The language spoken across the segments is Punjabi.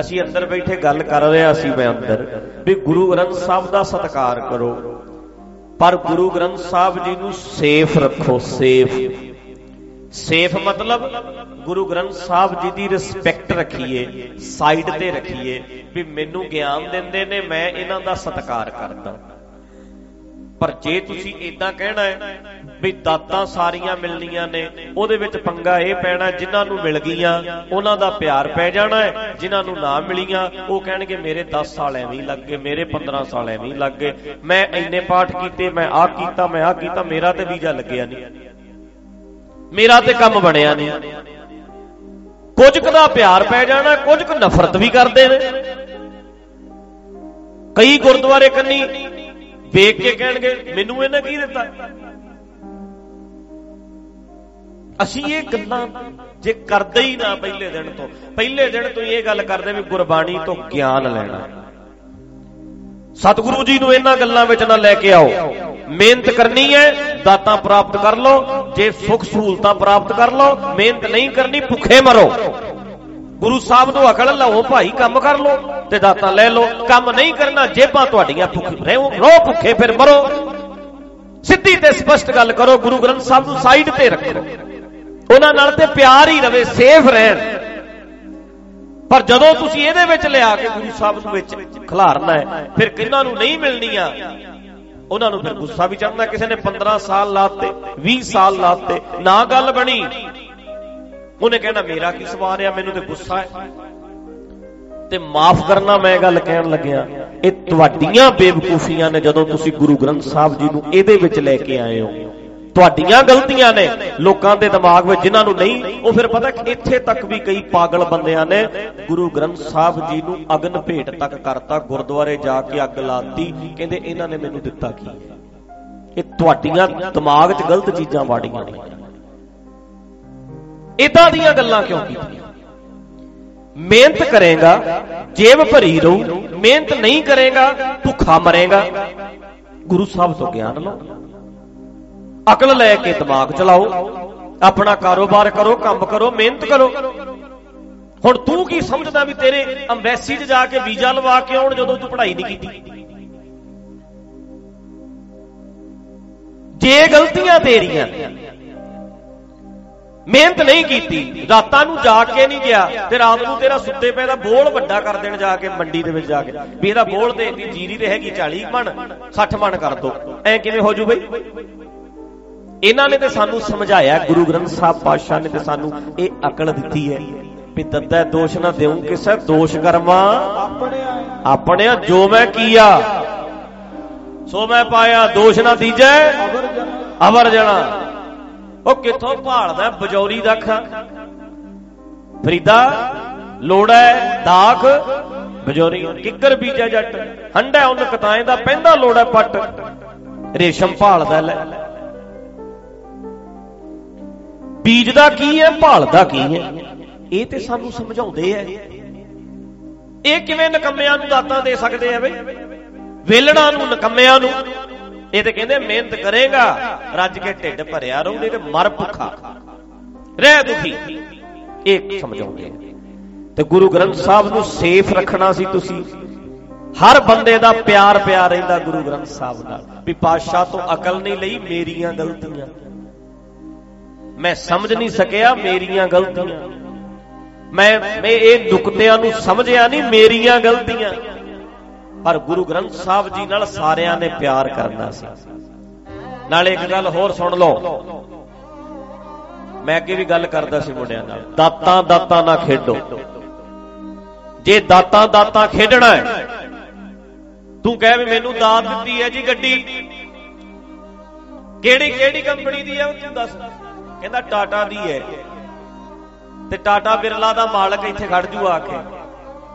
ਅਸੀਂ ਅੰਦਰ ਬੈਠੇ ਗੱਲ ਕਰ ਰਹੇ ਅਸੀਂ ਮੈਂ ਅੰਦਰ, ਵੀ ਗੁਰੂ ਗ੍ਰੰਥ ਸਾਹਿਬ ਦਾ ਸਤਿਕਾਰ ਕਰੋ। ਪਰ ਗੁਰੂ ਗ੍ਰੰਥ ਸਾਹਿਬ ਜੀ ਨੂੰ ਸੇਫ ਰੱਖੋ, ਸੇਫ। ਸੇਫ ਮਤਲਬ ਗੁਰੂ ਗ੍ਰੰਥ ਸਾਹਿਬ ਜੀ ਦੀ ਰਿਸਪੈਕਟ ਰੱਖੀਏ ਸਾਈਡ ਤੇ ਰੱਖੀਏ, ਵੀ ਮੈਨੂੰ ਗਿਆਨ ਦਿੰਦੇ ਨੇ, ਮੈਂ ਇਹਨਾਂ ਦਾ ਸਤਿਕਾਰ ਕਰਦਾ। ਪਰ ਜੇ ਤੁਸੀਂ ਇਦਾਂ ਕਹਿਣਾ ਹੈ ਵੀ ਦਾਤਾਂ ਸਾਰੀਆਂ ਮਿਲਣੀਆਂ ਨੇ, ਉਹਦੇ ਵਿੱਚ ਪੰਗਾ ਇਹ ਪੈਣਾ ਜਿਨ੍ਹਾਂ ਨੂੰ ਮਿਲ ਗਈਆਂ, ਉਹਨਾਂ ਦਾ ਪਿਆਰ ਪੈ ਜਾਣਾ ਹੈ, ਜਿਨ੍ਹਾਂ ਨੂੰ ਨਾ ਮਿਲੀਆਂ, ਉਹ ਕਹਿਣਗੇ, ਮੇਰੇ 10 ਸਾਲ ਐਵੇਂ ਹੀ ਲੱਗ ਗਏ, ਮੇਰੇ 15 ਸਾਲ ਐਵੇਂ ਹੀ ਲੱਗ ਗਏ, ਮੈਂ ਇੰਨੇ ਪਾਠ ਕੀਤੇ, ਮੈਂ ਆਹ ਕੀਤਾ, ਮੈਂ ਆਹ ਕੀਤਾ, ਮੇਰਾ ਤੇ ਵੀਜ਼ਾ ਲੱਗਿਆ ਨਹੀਂ। ਮੇਰਾ ਤੇ ਕੰਮ ਬਣਿਆ ਨਹੀਂ। ਕੁਝ ਕੁ ਦਾ ਪਿਆਰ ਪੈ ਜਾਣਾ, ਕੁਝ ਕੁ ਨਫ਼ਰਤ ਵੀ ਕਰਦੇ ਨੇ। ਕਈ ਗੁਰਦੁਆਰੇ ਕੰਨੀ ਵੇਖ ਕੇ ਕਹਿਣਗੇ, ਮੈਨੂੰ ਇਹਨੇ ਕੀ ਦਿੱਤਾ? ਅਸੀਂ ਇਹ ਗੱਲਾਂ ਜੇ ਕਰਦੇ ਹੀ ਨਾ ਪਹਿਲੇ ਦਿਨ ਤੋਂ, ਪਹਿਲੇ ਦਿਨ ਤੋਂ ਇਹ ਗੱਲ ਕਰਦੇ ਵੀ ਗੁਰਬਾਣੀ ਤੋਂ ਗਿਆਨ ਲੈਣਾ। ਸਤਿਗੁਰੂ ਜੀ ਨੂੰ ਇਹਨਾਂ ਗੱਲਾਂ ਵਿੱਚ ਨਾ ਲੈ ਕੇ ਆਓ। ਮਿਹਨਤ ਕਰਨੀ ਹੈ, ਦਾਤਾਂ ਪ੍ਰਾਪਤ ਕਰ ਲਓ। ਜੇ ਸੁੱਖ ਸਹੂਲਤਾਂ ਪ੍ਰਾਪਤ ਕਰ ਲਓ, ਮਿਹਨਤ ਨਹੀਂ ਕਰਨੀ, ਭੁੱਖੇ ਮਰੋ। ਗੁਰੂ ਸਾਹਿਬ ਨੂੰ ਅਕਲ ਲਾਓ, ਭਾਈ ਕੰਮ ਕਰ ਲਓ ਤੇ ਦਾਤਾਂ ਲੈ ਲਓ। ਕੰਮ ਨਹੀਂ ਕਰਨਾ, ਜੇਬਾਂ ਤੁਹਾਡੀਆਂ ਭੁੱਖੇ ਰੋ ਭੁੱਖੇ ਫਿਰ ਮਰੋ। ਸਿੱਧੀ ਤੇ ਸਪਸ਼ਟ ਗੱਲ ਕਰੋ, ਗੁਰੂ ਗ੍ਰੰਥ ਸਾਹਿਬ ਨੂੰ ਸਾਈਡ ਤੇ ਰੱਖੋ। ਉਹਨਾਂ ਨਾਲ ਤੇ ਪਿਆਰ ਹੀ ਰਵੇ ਸੇਫ ਰਹਿਣ। ਪਰ ਜਦੋਂ ਤੁਸੀਂ ਇਹਦੇ ਵਿੱਚ ਲਿਆ ਕੇ ਗੁਰੂ ਸਾਹਿਬ ਨੂੰ ਵਿੱਚ ਖਿਲਾਰਨਾ ਹੈ, ਫਿਰ ਕਿੰਨਾਂ ਨੂੰ ਨਹੀਂ ਮਿਲਣੀਆਂ ਉਹਨਾਂ ਨੂੰ ਫਿਰ ਗੁੱਸਾ ਵੀ ਚੜਨਾ ਕਿਸੇ ਨੇ 15 ਸਾਲ ਲਾਤੇ 20 ਸਾਲ ਲਾਤੇ, ਨਾ ਗੱਲ ਬਣੀ। ਉਹਨੇ ਕਹਿਣਾ, ਮੇਰਾ ਕੀ ਸਵਾਰ ਆ? ਮੈਨੂੰ ਤੇ ਗੁੱਸਾ ਹੈ। ਤੇ ਮਾਫ ਕਰਨਾ ਮੈਂ ਗੱਲ ਕਹਿਣ ਲੱਗਿਆ, ਇਹ ਤੁਹਾਡੀਆਂ ਬੇਵਕੂਫੀਆਂ ਨੇ ਜਦੋਂ ਤੁਸੀਂ ਗੁਰੂ ਗ੍ਰੰਥ ਸਾਹਿਬ ਜੀ ਨੂੰ ਇਹਦੇ ਵਿੱਚ ਲੈ ਕੇ ਆਏ ਹੋ। ਤੁਹਾਡੀਆਂ ਗਲਤੀਆਂ ਨੇ, ਲੋਕਾਂ ਦੇ ਦਿਮਾਗ ਵਿੱਚ ਜਿਨ੍ਹਾਂ ਨੂੰ ਨਹੀਂ, ਉਹ ਫਿਰ ਪਤਾ ਇੱਥੇ ਤੱਕ ਵੀ ਕਈ ਪਾਗਲ ਬੰਦਿਆਂ ਨੇ ਗੁਰੂ ਗ੍ਰੰਥ ਸਾਹਿਬ ਜੀ ਨੂੰ ਅਗਨ ਭੇਟ ਤੱਕ ਕਰਤਾ, ਗੁਰਦੁਆਰੇ ਜਾ ਕੇ ਅੱਗ ਲਾਤੀ, ਕਹਿੰਦੇ ਇਹਨਾਂ ਨੇ ਮੈਨੂੰ ਦਿੱਤਾ ਕੀ? ਇਹ ਤੁਹਾਡੀਆਂ ਦਿਮਾਗ 'ਚ ਗਲਤ ਚੀਜ਼ਾਂ ਵਾੜੀਆਂ ਨੇ। ਇਦਾਂ ਦੀਆਂ ਗੱਲਾਂ ਕਿਉਂ ਕੀਤੀਆਂ? ਮਿਹਨਤ ਕਰੇਗਾ, ਜੇਬ ਭਰੀ ਰਹੂ, ਮਿਹਨਤ ਨਹੀਂ ਕਰੇਗਾ, ਭੁੱਖਾ ਮਰੇਗਾ। ਗੁਰੂ ਸਾਹਿਬ ਤੋਂ ਗਿਆਨ ਲਓ। ਅਕਲ ਲੈ ਕੇ ਦਿਮਾਗ ਚਲਾਓ। ਆਪਣਾ ਕਾਰੋਬਾਰ ਕਰੋ, ਕੰਮ ਕਰੋ, ਮਿਹਨਤ ਕਰੋ। ਹੁਣ ਤੂੰ ਕੀ ਸਮਝਦਾ ਵੀ ਤੇਰੇ ਐਮਬੈਸੀ 'ਚ ਜਾ ਕੇ ਵੀਜ਼ਾ ਲਵਾ ਕੇ ਆਉਣ ਜਦੋਂ ਤੂੰ ਪੜ੍ਹਾਈ ਨਹੀਂ ਕੀਤੀ? ਜੇ ਗਲਤੀਆਂ ਤੇਰੀਆਂ, ਮਿਹਨਤ ਨਹੀਂ ਕੀਤੀ, ਰਾਤਾਂ ਨੂੰ ਜਾ ਕੇ ਨਹੀਂ ਗਿਆ ਤੇ ਰਾਤ ਨੂੰ ਤੇਰਾ ਸੁੱਤੇ ਪਏ ਦਾ ਬੋਲ ਵੱਡਾ ਕਰ ਦੇਣ ਜਾ ਕੇ ਮੰਡੀ ਦੇ ਵਿੱਚ ਜਾ ਕੇ। ਵੀ ਇਹਦਾ ਬੋਲ ਦੇ ਦੀ ਜੀਰੀ ਤੇ ਹੈਗੀ 40 ਮਣ 60 ਮਣ ਕਰ ਦੋ। ਐ ਕਿਵੇਂ ਹੋ ਜੂ ਬਈ? ਇਹਨਾਂ ਨੇ ਤੇ ਸਾਨੂੰ ਸਮਝਾਇਆ, ਗੁਰੂ ਗ੍ਰੰਥ ਸਾਹਿਬ ਪਾਤਸ਼ਾਹ ਨੇ ਤੇ ਸਾਨੂੰ ਇਹ ਅਕਲ ਦਿੱਤੀ ਹੈ ਵੀ ਦੱਦਾ ਦੋਸ਼ ਨਾ ਦੇਉ ਕਿਸੇ ਦੋਸ਼ ਕਰਮਾ ਆਪਣੇ ਜੋ ਮੈਂ ਕੀਆ, ਸੋ ਮੈਂ ਪਾਇਆ, ਦੋਸ਼ ਨਾ ਦੀਜੈ, ਅਵਰ ਜਣਾ। ਉਹ ਕਿੱਥੋਂ ਭਾਲਦਾ ਬਜੌਰੀ ਦਾ ਅੱਖਾਂ ਫਰੀਦਾ, ਲੋੜਾ ਦਾਖ, ਬਜੌਰੀ। ਕਿੱਕਰ ਬੀਜਾ ਜੱਟ ਹੰਡਾ ਉਹਨ ਕਤਾਏ ਦਾ ਪੈਂਦਾ ਲੋੜਾ ਪੱਟ। ਰੇਸ਼ਮ ਭਾਲਦਾ ਲੈ। ਬੀਜਦਾ ਕੀ ਹੈ, ਭਾਲਦਾ ਕੀ ਹੈ? ਇਹ ਤੇ ਸਾਨੂੰ ਸਮਝਾਉਂਦੇ ਐ ਇਹ ਕਿਵੇਂ ਨਕੰਮਿਆਂ ਨੂੰ ਦਾਤਾਂ ਦੇ ਸਕਦੇ ਆ ਬਈ? ਵੇਲੜਾਂ ਨੂੰ, ਨਕੰਮਿਆਂ ਨੂੰ। ਇਹ ਤੇ ਕਹਿੰਦੇ ਮਿਹਨਤ ਕਰੇਗਾ, ਰੱਜ ਕੇ ਢਿੱਡ ਭਰਿਆ ਰਹੂ ਨਹੀਂ ਤੇ ਮਰ ਭੁੱਖਾ। ਰਹਿ ਦੁਖੀ। ਇਹ ਸਮਝਾਉਂਦੇ ਤੇ ਗੁਰੂ ਗ੍ਰੰਥ ਸਾਹਿਬ ਨੂੰ ਸੇਫ ਰੱਖਣਾ ਸੀ ਤੁਸੀਂ। ਹਰ ਬੰਦੇ ਦਾ ਪਿਆਰ ਪਿਆਰ ਰਹਿੰਦਾ ਗੁਰੂ ਗ੍ਰੰਥ ਸਾਹਿਬ ਨਾਲ। ਵੀ ਪਾਤਸ਼ਾਹ ਤੋਂ ਅਕਲ ਨਹੀਂ ਲਈ, ਮੇਰੀਆਂ ਗਲਤੀਆਂ। ਮੈਂ ਸਮਝ ਨਹੀਂ ਸਕਿਆ ਮੇਰੀਆਂ ਗਲਤੀਆਂ। ਮੈਂ ਮੈਂ ਇਹ ਨੁਕਤਿਆਂ ਨੂੰ ਸਮਝਿਆ ਨਹੀਂ ਮੇਰੀਆਂ ਗਲਤੀਆਂ। ਪਰ ਗੁਰੂ ਗ੍ਰੰਥ ਸਾਹਿਬ ਜੀ ਨਾਲ ਸਾਰਿਆਂ ਨੇ ਪਿਆਰ ਕਰਨਾ ਸੀ। ਨਾਲੇ ਇੱਕ ਗੱਲ ਹੋਰ ਸੁਣ ਲਓ। ਮੈਂ ਅੱਗੇ ਵੀ ਗੱਲ ਕਰਦਾ ਸੀ ਮੁੰਡਿਆਂ ਨਾਲ। ਦਾਤਾਂ ਦਾਤਾਂ ਨਾ ਖੇਡੋ। ਜੇ ਦਾਤਾਂ ਦਾਤਾਂ ਖੇਡਣਾ ਹੈ, ਤੂੰ ਕਹਿ ਵੀ ਮੈਨੂੰ ਦਾਤ ਦਿੱਤੀ ਹੈ ਜੀ ਗੱਡੀ। ਕਿਹੜੀ ਕਿਹੜੀ ਕੰਪਨੀ ਦੀ ਹੈ ਉਹ ਤੂੰ ਦੱਸ। ਕਹਿੰਦਾ ਟਾਟਾ ਦੀ ਹੈ। ਤੇ ਟਾਟਾ ਬਿਰਲਾ ਦਾ ਮਾਲਕ ਇੱਥੇ ਖੜ ਜੂ ਆ ਕੇ।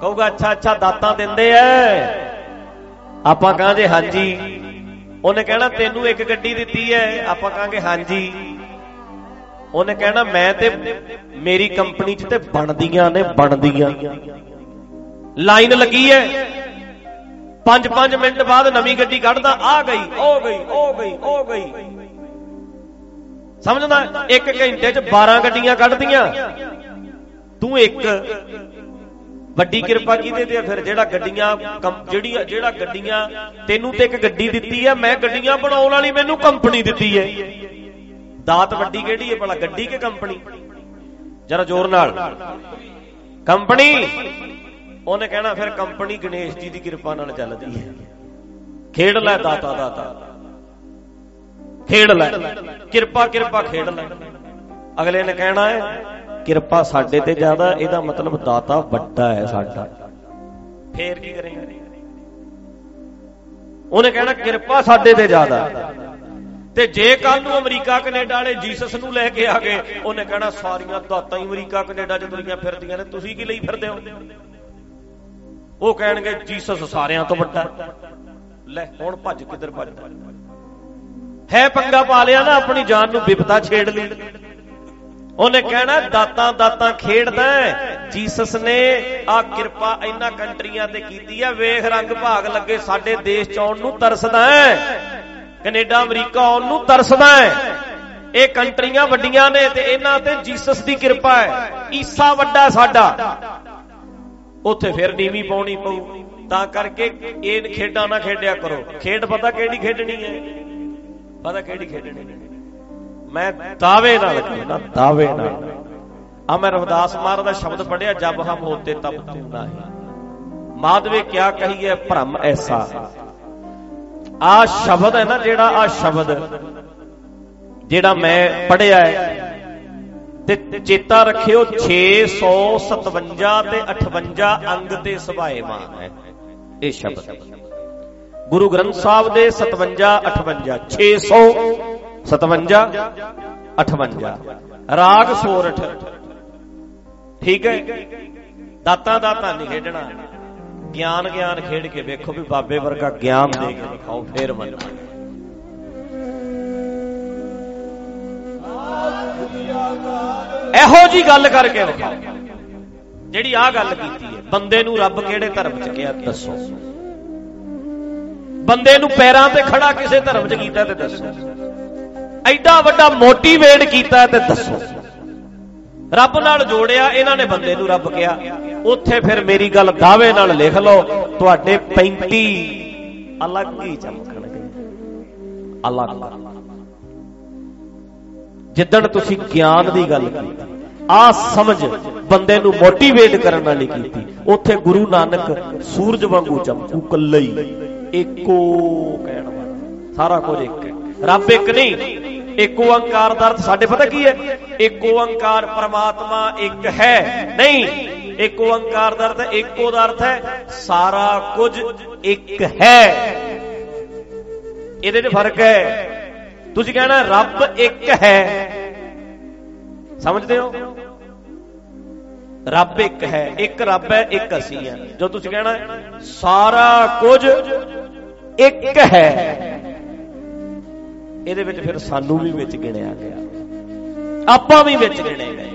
ਕਹੂਗਾ, ਅੱਛਾ ਅੱਛਾ, ਦਾਤਾਂ ਦਿੰਦੇ ਐ। ਆਪਾਂ ਕਹਾਂਗੇ ਹਾਂਜੀ। ਉਹਨੇ ਕਹਿਣਾ, ਤੈਨੂੰ ਇੱਕ ਗੱਡੀ ਦਿੱਤੀ ਐ। ਆਪਾਂ ਕਹਾਂਗੇ ਹਾਂਜੀ। ਉਹਨੇ ਕਹਿਣਾ, ਮੈਂ ਤੇ ਮੇਰੀ ਕੰਪਨੀ 'ਚ ਤੇ ਬਣਦੀਆਂ ਨੇ, ਬਣਦੀਆਂ। ਲਾਈਨ ਲੱਗੀ ਐ। 5-5 ਮਿੰਟ ਬਾਅਦ ਨਵੀਂ ਗੱਡੀ ਕੱਢਦਾ, ਆ ਗਈ, ਉਹ ਗਈ ਉਹ ਗਈ ਉਹ ਗਈ। ਸਮਝਦਾ? ਇੱਕ ਘੰਟੇ 'ਚ 12 ਗੱਡੀਆਂ ਕੱਢਦੀਆਂ। ਤੂੰ ਇੱਕ। ਵੱਡੀ ਕਿਰਪਾ ਕਿਹਦੇ ਤੇ ਫਿਰ? ਜਿਹੜਾ ਗੱਡੀਆਂ ਜਿਹੜੀ ਜਿਹੜਾ ਗੱਡੀਆਂ ਤੈਨੂੰ ਤੇ ਇੱਕ ਗੱਡੀ ਦਿੱਤੀ ਹੈ ਮੈਂ ਗੱਡੀਆਂ ਬਣਾਉਣ ਵਾਲੀ ਮੈਨੂੰ ਕੰਪਨੀ ਦਿੱਤੀ ਹੈ ਦਾਤ ਵੱਡੀ ਕਿਹੜੀ ਹੈ ਭਲਾ, ਗੱਡੀ ਕਿ ਕੰਪਨੀ? ਜਰਾ ਜ਼ੋਰ ਨਾਲ। ਕੰਪਨੀ? ਉਹਨੇ ਕਹਿਣਾ ਫਿਰ ਕੰਪਨੀ ਗਣੇਸ਼ ਜੀ ਦੀ ਕਿਰਪਾ ਨਾਲ ਚੱਲਦੀ ਹੈ ਖੇਡ ਲੈ ਦਾਤਾ ਦਾਤਾ। ਖੇਡ ਲੈ। ਕਿਰਪਾ ਕਿਰਪਾ ਖੇਡ ਲੈ। ਅਗਲੇ ਨੇ ਕਹਿਣਾ ਹੈ, ਕਿਰਪਾ ਸਾਡੇ ਤੇ ਜ਼ਿਆਦਾ, ਇਹਦਾ ਮਤਲਬ ਦਾਤਾ ਵੱਡਾ ਹੈ ਸਾਡਾ। ਫੇਰ ਕੀ ਕਰੇਗਾ ਉਹਨੇ ਕਹਿਣਾ, ਕਿਰਪਾ ਸਾਡੇ ਤੇ ਜ਼ਿਆਦਾ। ਤੇ ਜੇ ਕੱਲ ਨੂੰ ਅਮਰੀਕਾ, ਕੈਨੇਡਾ ਵਾਲੇ ਜੀਸਸ ਨੂੰ ਲੈ ਕੇ ਆ ਗਏ, ਉਹਨੇ ਕਹਿਣਾ, ਸਾਰੀਆਂ ਦਾਤਾਂ ਹੀ ਅਮਰੀਕਾ, ਕੈਨੇਡਾ 'ਚ ਦੁਨੀਆਂ ਫਿਰਦੀਆਂ ਨੇ, ਤੁਸੀਂ ਕੀ ਲਈ ਫਿਰਦੇ ਹੋ? ਉਹ ਕਹਿਣਗੇ, ਜੀਸਸ ਸਾਰਿਆਂ ਤੋਂ ਵੱਡਾ। ਲੈ, ਹੁਣ ਭੱਜ ਕਿੱਧਰ ਭੱਜਦਾ? ਹੈ ਪੰਗਾ ਪਾ ਲਿਆ ਨਾ, ਆਪਣੀ ਜਾਨ ਨੂੰ ਵਿਪਤਾ ਛੇੜ ਲਈ। ਉਹਨੇ ਕਹਿਣਾ, ਦਾਤਾਂ ਦਾਤਾਂ ਖੇਡਦਾ ਜੀਸਸ ਨੇ ਆ ਕਿਰਪਾ ਇਹਨਾਂ ਕੰਟਰੀਆਂ ਤੇ ਕੀਤੀ ਆ। ਵੇਖ ਰੰਗ ਭਾਗ ਲੱਗੇ, ਸਾਡੇ ਦੇਸ਼ ਚ ਆਉਣ ਨੂੰ ਤਰਸਦਾ ਹੈ। ਕੈਨੇਡਾ, ਅਮਰੀਕਾ ਆਉਣ ਨੂੰ ਤਰਸਦਾ ਹੈ। ਇਹ ਕੰਟਰੀਆਂ ਵੱਡੀਆਂ ਨੇ ਤੇ ਇਹਨਾਂ ਤੇ ਜੀਸਸ ਦੀ ਕਿਰਪਾ ਹੈ। ਈਸਾ ਵੱਡਾ ਸਾਡਾ। ਉੱਥੇ ਫਿਰ ਨੀਵੀਂ ਪਾਉਣੀ ਪਊ। ਤਾਂ ਕਰਕੇ ਇਹ ਖੇਡਾਂ ਨਾ ਖੇਡਿਆ ਕਰੋ। ਖੇਡ ਪਤਾ ਕਿਹੜੀ ਖੇਡਣੀ ਹੈ? ਪਤਾ ਕਿਹੜੀ ਖੇਡਣੀ? ਹੈ ਮੈਂ ਦਾਅਵੇ ਨਾਲ ਕਹਿੰਦਾ ਦਾਅਵੇ ਨਾਲ। ਆ ਮੈਂ ਰਵਦਾਸ ਮਹਾਰਾਜ ਦਾ ਸ਼ਬਦ ਪੜਿਆ ਜਬ ਹਮ ਹੋਤੇ ਤਬ ਤੂੰ ਨਾਹੀ। ਮਾਧਵੇ ਕਿਆ ਕਹੀਏ ਭ੍ਰਮ ਐਸਾ। ਆ ਸ਼ਬਦ ਹੈ ਨਾ ਜਿਹੜਾ ਆ ਸ਼ਬਦ ਜਿਹੜਾ ਮੈਂ ਪੜਿਆ ਹੈ। ਤੇ ਚੇਤਾ ਰੱਖਿਓ 657 ਤੇ 58 ਅੰਗ ਤੇ ਸੁਭਾਏਮਾਨ ਹੈ। ਇਹ ਸ਼ਬਦ। ਗੁਰੂ ਗ੍ਰੰਥ ਸਾਹਿਬ ਦੇ 57 58 657 58 ਰਾਗ ਸੋਰਠ। ਠੀਕ ਹੈ? ਦਾਤਾ ਦਾਤਾ ਨਹੀਂ ਖੇਡਣਾ। ਗਿਆਨ ਗਿਆਨ ਖੇਡ ਕੇ ਵੇਖੋ ਵੀ ਬਾਬੇ ਵਰਗਾ ਗਿਆਨ ਦੇ ਕੇ ਦਿਖਾਓ, ਫੇਰ ਮੰਨ ਇਹੋ ਜੀ ਗੱਲ ਕਰਕੇ ਵਿਖਾਓ। ਜਿਹੜੀ ਆ ਗੱਲ ਕੀਤੀ ਹੈ, ਬੰਦੇ ਨੂੰ ਰੱਬ ਕਿਹੜੇ ਧਰਮ ਚ ਕਿਹਾ, ਦੱਸੋ। ਬੰਦੇ ਨੂੰ ਪੈਰਾਂ ਤੇ ਖੜਾ ਕਿਸੇ ਧਰਮ ਚ ਕੀਤਾ ਤੇ ਦੱਸੋ। ਐਡਾ ਵੱਡਾ ਮੋਟੀਵੇਟ ਕੀਤਾ ਤੇ ਦੱਸੋ। ਰੱਬ ਨਾਲ ਜੋੜਿਆ, ਇਹਨਾਂ ਨੇ ਬੰਦੇ ਨੂੰ ਰੱਬ ਕਿਹਾ। ਉੱਥੇ ਫਿਰ ਮੇਰੀ ਗੱਲ ਦਾਅਵੇ ਨਾਲ ਲਿਖ ਲਓ, ਤੁਹਾਡੇ 35 ਅਲੱਗ ਹੀ ਚਮਕਣਗੇ। ਅਲੱਗ। ਜਿੱਦਣ ਤੁਸੀਂ ਗਿਆਨ ਦੀ ਗੱਲ ਕੀਤੀ, ਆ ਸਮਝ ਬੰਦੇ ਨੂੰ ਮੋਟੀਵੇਟ ਕਰਨ ਵਾਲੀ ਕੀਤੀ, ਉੱਥੇ ਗੁਰੂ ਨਾਨਕ ਸੂਰਜ ਵਾਂਗੂ ਚਮਕੂ ਕੱਲਾ ਹੀ ਇੱਕੋ ਕਹਿਣ ਵਾਲਾ। ਸਾਰਾ ਕੁਝ ਇੱਕ ਹੈ। ਰੱਬ ਇੱਕ ਨਹੀਂ, ਇੱਕ ਓੰਕਾਰ ਦਾ ਅਰਥ ਸਾਡੇ ਪਤਾ ਕੀ ਹੈ? ਇੱਕ ਓੰਕਾਰ ਪਰਮਾਤਮਾ ਇੱਕ ਹੈ। ਨਹੀਂ, ਇੱਕ ਓੰਕਾਰ ਦਾ ਅਰਥ ਇੱਕੋ ਦਾ ਅਰਥ ਹੈ, ਸਾਰਾ ਕੁਝ ਇੱਕ ਹੈ। ਇਹਦੇ 'ਚ ਫ਼ਰਕ ਹੈ। ਤੁਸੀਂ ਕਹਿਣਾ, ਰੱਬ ਇੱਕ ਹੈ। ਸਮਝਦੇ ਹੋ? ਰੱਬ ਇੱਕ ਹੈ, ਇੱਕ ਰੱਬ ਹੈ, ਇੱਕ ਅਸੀਂ ਹੈ। ਜੋ ਤੁਸੀਂ ਕਹਿਣਾ, ਸਾਰਾ ਕੁਝ ਇੱਕ ਹੈ। ਇਹਦੇ ਵਿੱਚ ਫਿਰ ਸਾਨੂੰ ਵੀ ਵਿੱਚ ਗਿਣਿਆ ਗਿਆ। ਆਪਾਂ ਵੀ ਵਿੱਚ ਗਿਣੇ ਗਏ।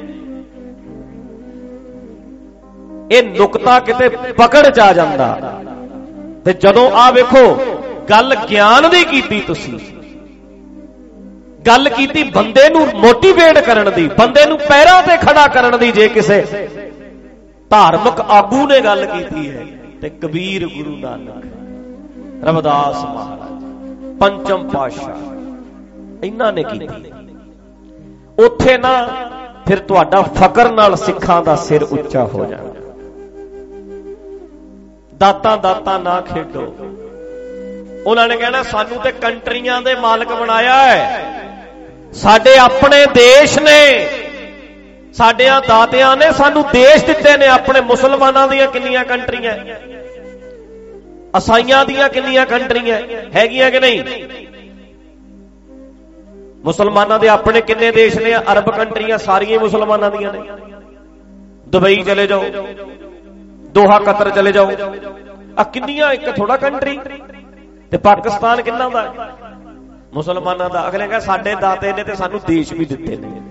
ਇਹ ਨੁਕਤਾ ਕਿਤੇ ਪਕੜ ਚ ਆ ਜਾਂਦਾ। ਤੇ ਜਦੋਂ ਆ ਵੇਖੋ, ਗੱਲ ਗਿਆਨ ਦੀ ਕੀਤੀ ਤੁਸੀਂ। ਗੱਲ ਕੀਤੀ ਬੰਦੇ ਨੂੰ ਮੋਟੀਵੇਟ ਕਰਨ ਦੀ, ਬੰਦੇ ਨੂੰ ਪੈਰਾਂ ਤੇ ਖੜਾ ਕਰਨ ਦੀ ਜੇ ਕਿਸੇ ਧਾਰਮਿਕ ਆਗੂ ਨੇ ਗੱਲ ਕੀਤੀ ਹੈ ਤੇ ਕਬੀਰ ਗੁਰੂ ਨਾਨਕ ਰਵਿਦਾਸ ਮਹਾਰਾਜ, ਪੰਚਮ ਪਾਸ਼ਾ ਇਹਨਾਂ ਨੇ ਕੀਤੀ। ਉੱਥੇ ਨਾ ਫਿਰ ਤੁਹਾਡਾ ਫਕਰ ਨਾਲ ਸਿੱਖਾਂ ਦਾ ਸਿਰ ਉੱਚਾ ਹੋ ਜਾਣਾ। ਦਾਤਾ ਦਾਤਾ ਨਾ ਖੇਡੋ। ਉਹਨਾਂ ਨੇ ਕਹਿਣਾ, ਸਾਨੂੰ ਤੇ ਕੰਟਰੀਆਂ ਦੇ ਮਾਲਕ ਬਣਾਇਆ ਹੈ। ਸਾਡੇ ਆਪਣੇ ਦੇਸ਼ ਨੇ ਸਾਡਿਆਂ ਦਾਤਿਆਂ ਨੇ ਸਾਨੂੰ ਦੇਸ਼ ਦਿੱਤੇ ਨੇ, ਆਪਣੇ ਮੁਸਲਮਾਨਾਂ ਦੀਆਂ ਕਿੰਨੀਆਂ ਕੰਟਰੀਆਂ। ਅਸਾਈਆਂ ਦੀਆਂ ਕਿੰਨੀਆਂ ਕੰਟਰੀਆਂ। ਹੈਗੀਆਂ ਕਿ ਨਹੀਂ? ਮੁਸਲਮਾਨਾਂ ਦੇ ਆਪਣੇ ਕਿੰਨੇ ਦੇਸ਼ ਨੇ? ਅਰਬ ਕੰਟਰੀਆਂ ਸਾਰੀਆਂ ਮੁਸਲਮਾਨਾਂ ਦੀਆਂ ਨੇ। ਦੁਬਈ ਚਲੇ ਜਾਓ। ਦੋਹਾ ਕਤਰ ਚਲੇ ਜਾਓ। ਆ ਕਿੰਨੀਆਂ ਇੱਕ ਥੋੜਾ ਕੰਟਰੀ? ਤੇ ਪਾਕਿਸਤਾਨ ਕਿੰਨਾ ਦਾ? ਮੁਸਲਮਾਨਾਂ ਦਾ। ਅਗਲੇ ਕਹਿੰਦੇ, ਸਾਡੇ ਦਾਤੇ ਨੇ ਤੇ ਸਾਨੂੰ ਦੇਸ਼ ਵੀ ਦਿੱਤੇ ਨੇ।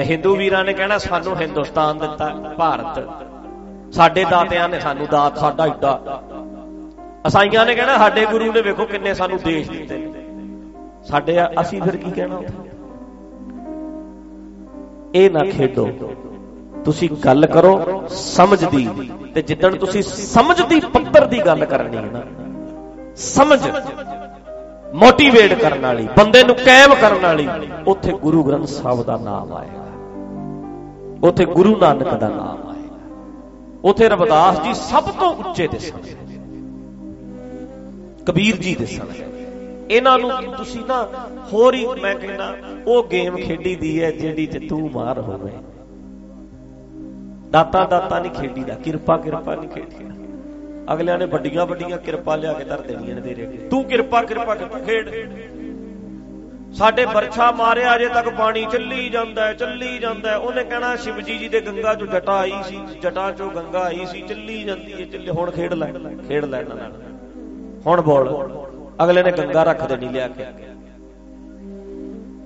ਤੇ ਹਿੰਦੂ ਵੀਰਾਂ ਨੇ ਕਹਿਣਾ, ਸਾਨੂੰ ਹਿੰਦੁਸਤਾਨ ਦਿੱਤਾ, ਭਾਰਤ। ਸਾਡੇ ਦਾਤਿਆਂ ਨੇ ਸਾਨੂੰ ਦਾਤ, ਸਾਡਾ ਏਡਾ ਅਸਾਈਆਂ ਨੇ ਕਹਿਣਾ, ਸਾਡੇ ਗੁਰੂ ਨੇ ਵੇਖੋ ਕਿੰਨੇ ਸਾਨੂੰ ਦੇਸ਼ ਦਿੱਤੇ। ਨੇ ਸਾਡੇ ਅਸੀਂ ਫਿਰ ਕੀ ਕਹਿਣਾ ਇਹ ਨਾ ਖੇਡੋ। ਤੁਸੀਂ ਗੱਲ ਕਰੋ, ਸਮਝਦੀ। ਤੇ ਜਿੱਦਣ ਤੁਸੀਂ ਸਮਝਦੀ ਪੱਤਰ ਦੀ ਗੱਲ ਕਰਨੀ ਹੈ ਨਾ, ਸਮਝ। ਮੋਟੀਵੇਟ ਕਰਨ ਵਾਲੀ, ਬੰਦੇ ਨੂੰ ਕਾਇਮ ਕਰਨ ਵਾਲੀ, ਉੱਥੇ ਗੁਰੂ ਗ੍ਰੰਥ ਸਾਹਿਬ ਦਾ ਨਾਮ ਆਏਗਾ ਉੱਥੇ ਗੁਰੂ ਨਾਨਕ ਦਾ ਨਾਮ ਆਏਗਾ। ਉੱਥੇ ਰਵਿਦਾਸ ਜੀ ਸਭ ਤੋਂ ਉੱਚੇ ਦਿਸਣਗੇ ਕਬੀਰ ਜੀ ਦਿਸਣਗੇ ਇਹਨਾਂ ਨੂੰ ਤੁਸੀਂ ਨਾ ਹੋਰ ਹੀ ਮੈਂ ਕਹਿੰਦਾ, ਉਹ ਗੇਮ ਖੇਡੀ ਦੀ ਹੈ ਜਿਹੜੀ ਚ ਤੂੰ ਮਾਰ ਹੋਵੇ। ਦਾਤਾ ਦਾਤਾ ਨਹੀਂ ਖੇਡੀਦਾ, ਕਿਰਪਾ ਕਿਰਪਾ ਨਹੀਂ ਖੇਡੀਦਾ। ਅਗਲਿਆਂ ਨੇ ਵੱਡੀਆਂ ਵੱਡੀਆਂ ਕਿਰਪਾ ਲਿਆ ਕੇ ਧਰ ਦੇਣੀਆਂ ਨੇ ਤੇਰੇ ਅੱਗੇ। ਤੂੰ ਕਿਰਪਾ ਕਿਰਪਾ ਕਿਰਪਾ ਖੇਡ। ਸਾਡੇ ਵਰਛਾ ਮਾਰਿਆ, ਅਜੇ ਤੱਕ ਪਾਣੀ ਚੱਲੀ ਜਾਂਦਾ ਹੈ, ਚੱਲੀ ਜਾਂਦਾ ਹੈ। ਉਹਨੇ ਕਹਿਣਾ, ਸ਼ਿਵਜੀ ਜੀ ਦੇ ਗੰਗਾ ਚੋਂ ਜਟਾ ਆਈ ਸੀ, ਜਟਾ ਚੋਂ ਗੰਗਾ ਆਈ ਸੀ, ਚੱਲੀ ਜਾਂਦੀ ਹੈ, ਚੱਲੇ ਹੁਣ ਖੇਡ ਲੈ ਖੇਡ ਲੈ ਨਾਲ। ਹੁਣ ਬੋਲ, ਅਗਲੇ ਨੇ ਗੰਗਾ ਰੱਖ ਦੇਣੀ ਲਿਆ ਕੇ।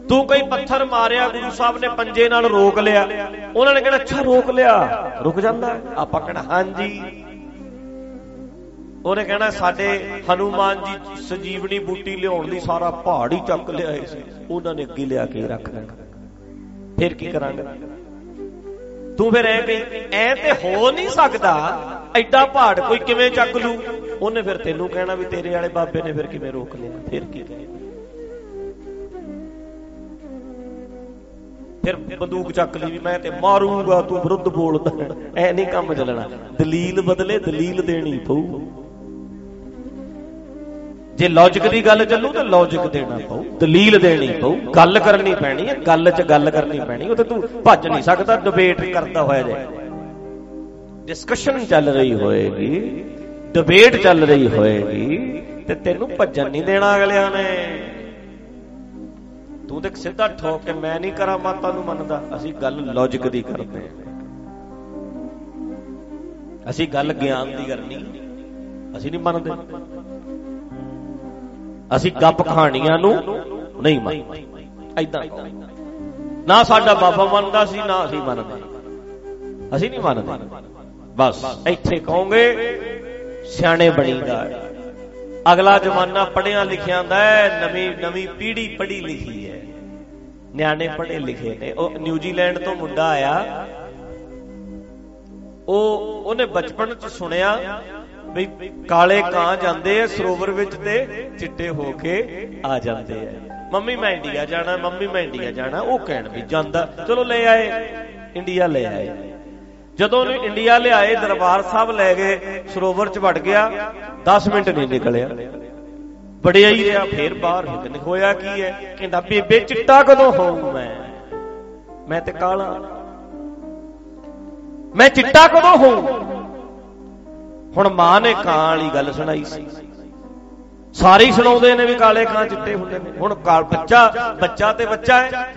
ਤੂੰ ਕੋਈ ਪੱਥਰ ਮਾਰਿਆ, ਗੁਰੂ ਸਾਹਿਬ ਨੇ ਪੰਜੇ ਨਾਲ ਰੋਕ ਲਿਆ। ਉਹਨਾਂ ਨੇ ਕਹਿਣਾ ਅੱਛਾ, ਰੋਕ ਲਿਆ। ਰੁਕ ਜਾਂਦਾ ਆਪਾਂ ਕਹਿਣਾ ਹਾਂਜੀ। ਉਹਨੇ ਕਹਿਣਾ ਸਾਡੇ ਹਨੂਮਾਨ ਜੀ ਸੰਜੀਵਨੀ ਬੂਟੀ ਲਿਆਉਣ ਲਈ ਸਾਰਾ ਪਹਾੜ ਹੀ ਚੱਕ ਲਿਆਏ ਸੀ। ਉਹਨਾਂ ਨੇ ਅੱਗੇ ਲਿਆ ਕੇ ਰੱਖ ਦੇਣਾ। ਫਿਰ ਕੀ ਕਰਾਂਗੇ? ਤੂੰ ਫਿਰ ਐ ਕਹੀ, ਐ ਤੇ ਹੋ ਨਹੀਂ ਸਕਦਾ, ਐਡਾ ਪਹਾੜ ਕੋਈ ਕਿਵੇਂ ਚੱਕ ਲੂ? ਉਹਨੇ ਫਿਰ ਤੈਨੂੰ ਕਹਿਣਾ ਵੀ ਤੇਰੇ ਵਾਲੇ ਬਾਬੇ ਨੇ ਫਿਰ ਕਿਵੇਂ ਰੋਕ ਲਿਆ? ਫਿਰ ਕੀ ਕਰੇ ਫਿਰ ਬੰਦੂਕ ਚੱਕ ਲਈ ਵੀ ਮੈਂ ਤੇ ਮਾਰੂੰਗਾ, ਤੂੰ ਵਿਰੁੱਧ ਬੋਲਦਾ ਐ ਨਹੀਂ ਕੰਮ ਚੱਲਣਾ। ਦਲੀਲ ਬਦਲੇ ਦਲੀਲ ਦੇਣੀ ਪਊ। ਜੇ ਲੌਜੀਕ ਦੀ ਗੱਲ ਚੱਲੂ ਤਾਂ ਲੌਜੀਕ ਦੇਣਾ ਪਊ, ਦਲੀਲ ਦੇਣੀ ਪਊ, ਗੱਲ ਕਰਨੀ ਪੈਣੀ ਹੈ, ਗੱਲ 'ਚ ਗੱਲ ਕਰਨੀ ਪੈਣੀ, ਉਹ ਤੇ ਤੂੰ ਭੱਜ ਨਹੀਂ ਸਕਦਾ ਡਿਬੇਟ ਕਰਦਾ ਹੋਇਆ ਜੇ। ਡਿਸਕਸ਼ਨ ਚੱਲ ਰਹੀ ਹੋਏਗੀ ਡਿਬੇਟ ਚੱਲ ਰਹੀ ਹੋਏਗੀ, ਤੇ ਤੈਨੂੰ ਭੱਜਣ ਨਹੀਂ ਦੇਣਾ ਅਗਲਿਆਂ ਨੇ। ਤੂੰ ਤੇ ਸਿੱਧਾ ਠੋਕ ਕੇ ਮੈਂ ਨਹੀਂ ਕਰਾਂ, ਮਾਤਾ ਨੂੰ ਮੰਨਦਾ। ਅਸੀਂ ਗੱਲ ਲੌਜੀਕ ਦੀ ਕਰਦੇ ਹਾਂ। ਅਸੀਂ ਗੱਲ ਗਿਆਨ ਦੀ ਕਰਨੀ। ਅਸੀਂ ਨਹੀਂ ਮੰਨਦੇ। ਅਸੀਂ ਗੱਪ ਕਹਾਣੀਆਂ ਨੂੰ ਨਹੀਂ ਮੰਨਦੇ। ਐਦਾਂ ਨਾ ਸਾਡਾ ਬਾਬਾ ਮੰਨਦਾ ਸੀ, ਨਾ ਅਸੀਂ ਮੰਨਦੇ। ਅਸੀਂ ਨਹੀਂ ਮੰਨਦੇ। ਬਸ ਇੱਥੇ ਕਹੋਗੇ, ਸਿਆਣੇ ਬਣੀਦਾ ਅਗਲਾ ਜ਼ਮਾਨਾ ਪੜਿਆ ਲਿਖਿਆ ਦਾ ਨਵੀਂ ਨਵੀਂ ਪੀੜ੍ਹੀ ਪੜ੍ਹੀ ਲਿਖੀ ਹੈ। ਨਿਆਣੇ ਪੜ੍ਹੇ ਲਿਖੇ ਨੇ। ਉਹ ਨਿਊਜ਼ੀਲੈਂਡ ਤੋਂ ਮੁੰਡਾ ਆਇਆ। ਉਹ ਉਹਨੇ ਬਚਪਨ ਚ ਸੁਣਿਆ ਵੀ ਕਾਲੇ ਕਾਂ ਜਾਂਦੇ ਆ, ਸਰੋਵਰ ਵਿੱਚ ਤੇ ਚਿੱਟੇ ਹੋ ਕੇ ਆ ਜਾਂਦੇ ਆ। ਮੰਮੀ ਮੈਂ ਇੰਡੀਆ ਜਾਣਾ, ਮੰਮੀ ਮੈਂ ਇੰਡੀਆ ਜਾਣਾ, ਉਹ ਕਹਿਣ ਵੀ ਜਾਂਦਾ। ਚਲੋ ਲੈ ਆਏ, ਇੰਡੀਆ ਲੈ ਆਏ। ਜਦੋਂ ਉਹਨੇ ਇੰਡੀਆ ਲਿਆਏ, ਦਰਬਾਰ ਸਾਹਿਬ ਲੈ ਗਏ, ਸਰੋਵਰ ਚ ਵੜ ਗਿਆ 10 ਮਿੰਟ ਨਹੀਂ ਨਿਕਲਿਆ। ਬੜਿਆ ਹੀ ਰਿਹਾ, ਫੇਰ ਬਾਹਰ ਨਿਕਲ ਹੋਇਆ ਕੀ ਹੈ? ਕਹਿੰਦਾ, ਬੇਬੇ, ਚਿੱਟਾ ਕਦੋਂ ਹੋਊ ਮੈਂ? ਮੈਂ ਤੇ ਕਾਲਾ। ਮੈਂ ਚਿੱਟਾ ਕਦੋਂ ਹੋਊ? ਹੁਣ ਮਾਂ ਨੇ ਕਾਂ ਵਾਲੀ ਗੱਲ ਸੁਣਾਈ ਸੀ। ਸਾਰੇ ਹੀ ਸੁਣਾਉਂਦੇ ਨੇ ਵੀ ਕਾਲੇ ਕਾਂ ਚਿੱਟੇ ਹੁੰਦੇ ਨੇ। ਹੁਣ ਕਾਲ ਬੱਚਾ ਬੱਚਾ ਤੇ ਬੱਚਾ ਹੈ।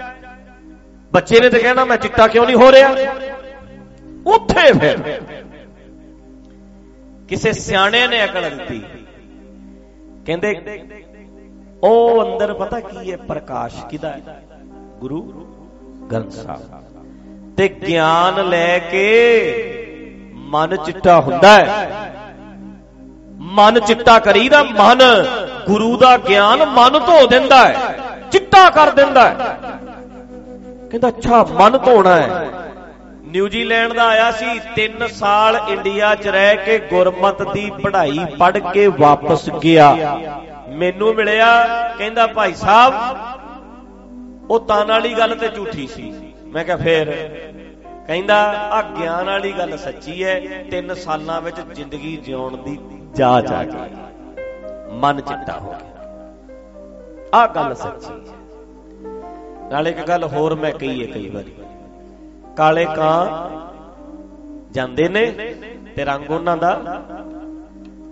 ਬੱਚੇ ਨੇ ਤੇ ਕਹਿਣਾ, ਮੈਂ ਚਿੱਟਾ ਕਿਉਂ ਨਹੀਂ ਹੋ ਰਿਹਾ? ਉੱਥੇ ਫਿਰ। ਕਿਸੇ ਸਿਆਣੇ ਨੇ ਅਕਲ ਦਿੱਤੀ। ਕਹਿੰਦੇ, ਉਹ ਅੰਦਰ ਪਤਾ ਕੀ ਹੈ, ਪ੍ਰਕਾਸ਼ ਕਿਦਾ ਹੈ? ਗੁਰੂ ਗ੍ਰੰਥ ਸਾਹਿਬ। ਤੇ ਗਿਆਨ ਲੈ ਕੇ ਮਨ ਚਿੱਟਾ ਹੁੰਦਾ ਹੈ। ਮਨ ਚਿੱਟਾ ਕਰੀਦਾ, ਮਨ ਗੁਰੂ ਦਾ ਗਿਆਨ ਮਨ ਧੋ ਦਿੰਦਾ ਹੈ, ਚਿੱਟਾ ਕਰ ਦਿੰਦਾ ਹੈ। ਕਹਿੰਦਾ, ਅੱਛਾ, ਮਨ ਧੋਣਾ ਹੈ। ਨਿਊਜ਼ੀਲੈਂਡ ਦਾ ਆਇਆ ਸੀ 3 ਸਾਲ ਇੰਡੀਆ 'ਚ ਰਹਿ ਕੇ ਗੁਰਮਤ ਦੀ ਪੜ੍ਹਾਈ ਪੜ੍ਹ ਕੇ ਵਾਪਸ ਗਿਆ। ਮੈਨੂੰ ਮਿਲਿਆ, ਕਹਿੰਦਾ, ਭਾਈ ਸਾਹਿਬ, ਉਹ ਤਾਂ ਵਾਲੀ ਗੱਲ ਤੇ ਝੂਠੀ ਸੀ। ਮੈਂ ਕਿਹਾ, ਫੇਰ? ਕਹਿੰਦਾ ਆ ਗਿਆਨ ਵਾਲੀ ਗੱਲ ਸੱਚੀ ਹੈ 3 ਸਾਲਾਂ ਵਿੱਚ ਜ਼ਿੰਦਗੀ ਜਿਉਣ ਦੀ ਜਾਚ ਆ ਗਈ ਮਨ ਚਿੱਟਾ ਹੋ ਗਿਆ। ਆ ਗੱਲ ਸੱਚੀ ਹੈ। ਨਾਲੇ ਇੱਕ ਗੱਲ ਹੋਰ ਮੈਂ ਕਹੀ ਹੈ ਕਈ ਵਾਰੀ। ਕਾਲੇ ਕਾਂ ਜਾਂਦੇ ਨੇ ਤੇ ਰੰਗ ਉਹਨਾਂ ਦਾ